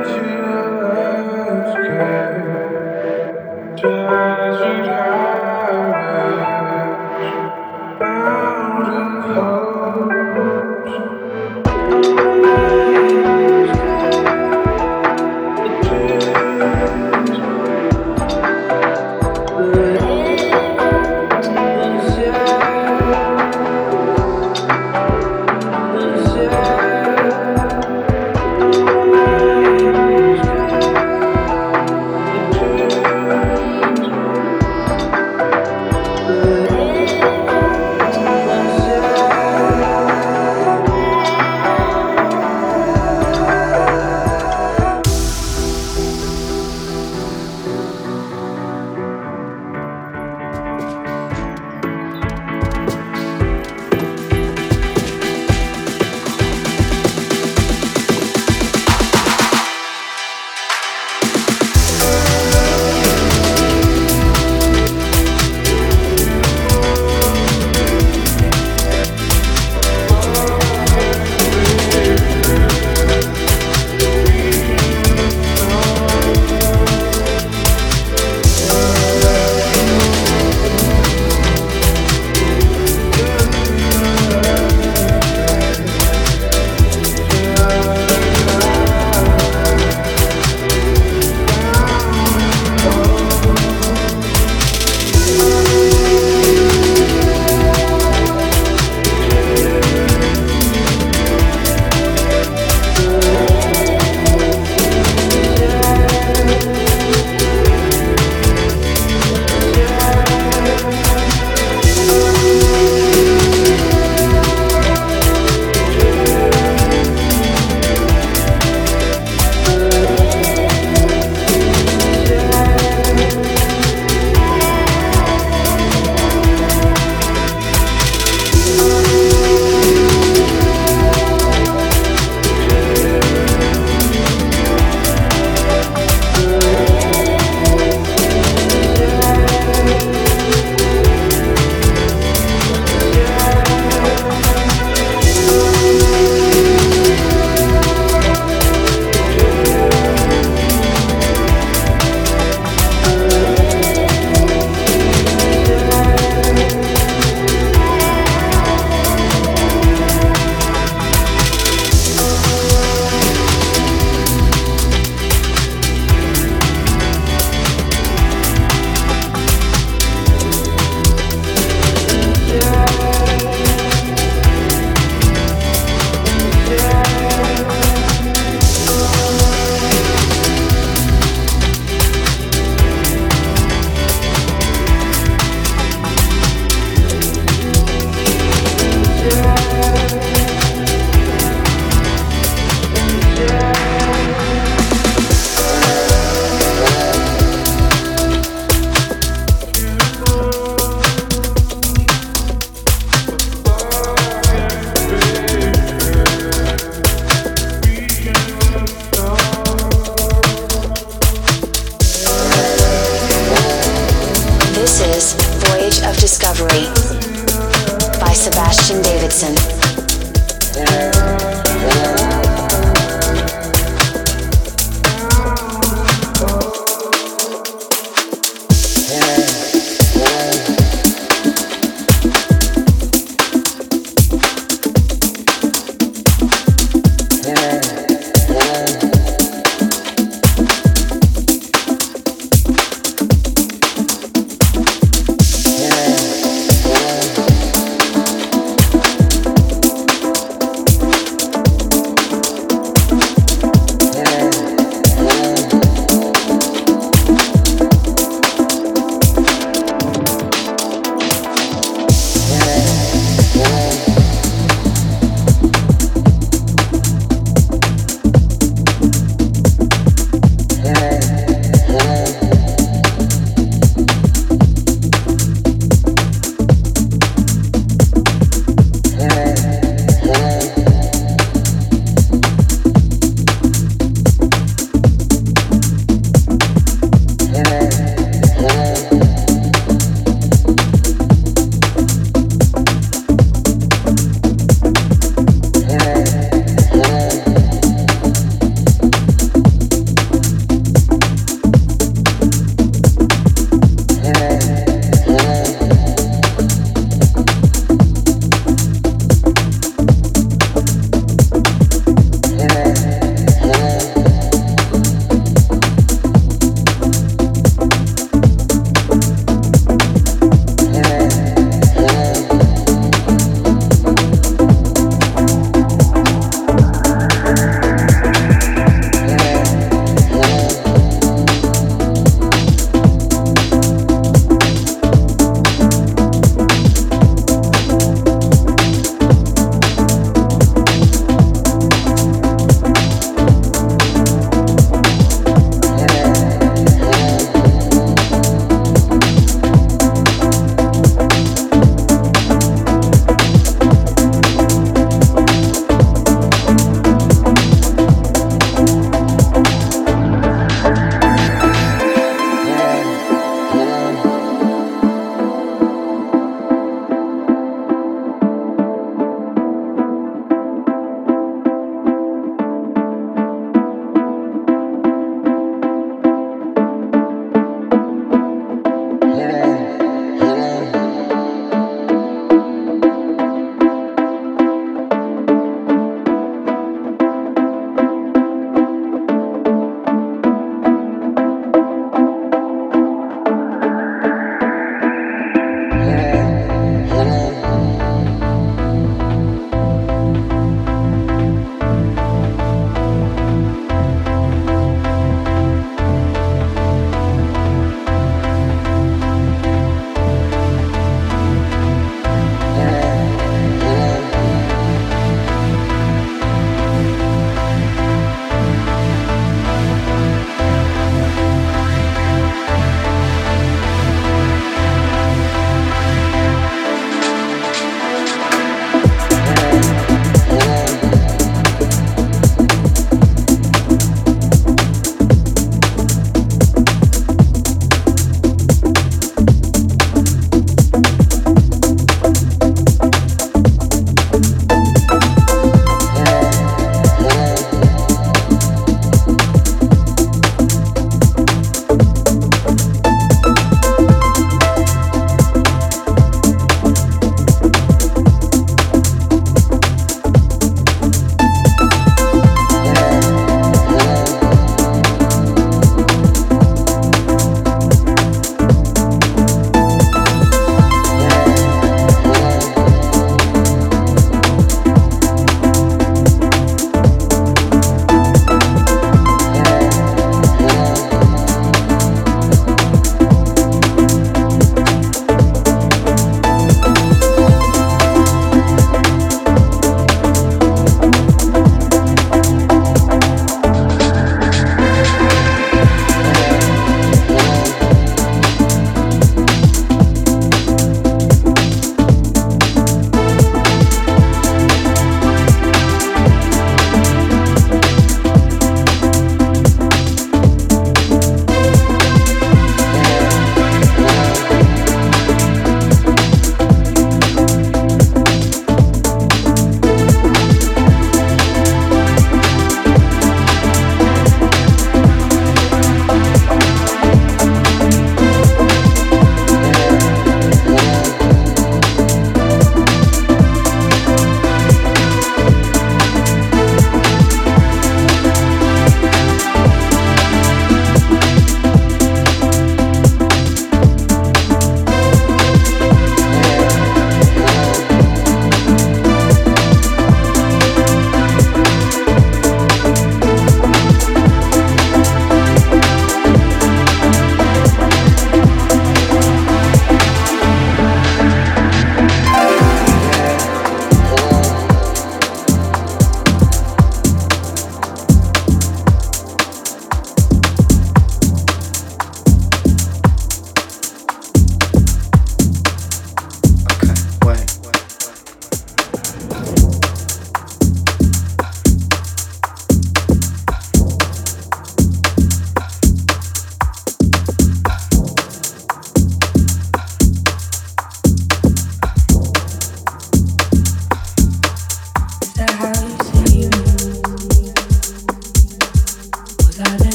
to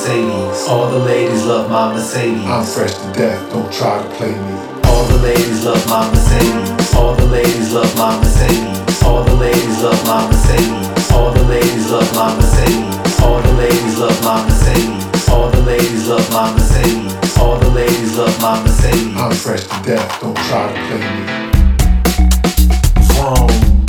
Mercedes. All the ladies love my Mercedes. I'm fresh to death, don't try to play me. All the ladies love my Mercedes. All the ladies love my Mercedes. All the ladies love my Mercedes. All the ladies love my Mercedes. All the ladies love my Mercedes. All the ladies love my Mercedes. All the ladies love my Mercedes. I'm fresh to death, don't try to play me. Vroom.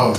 All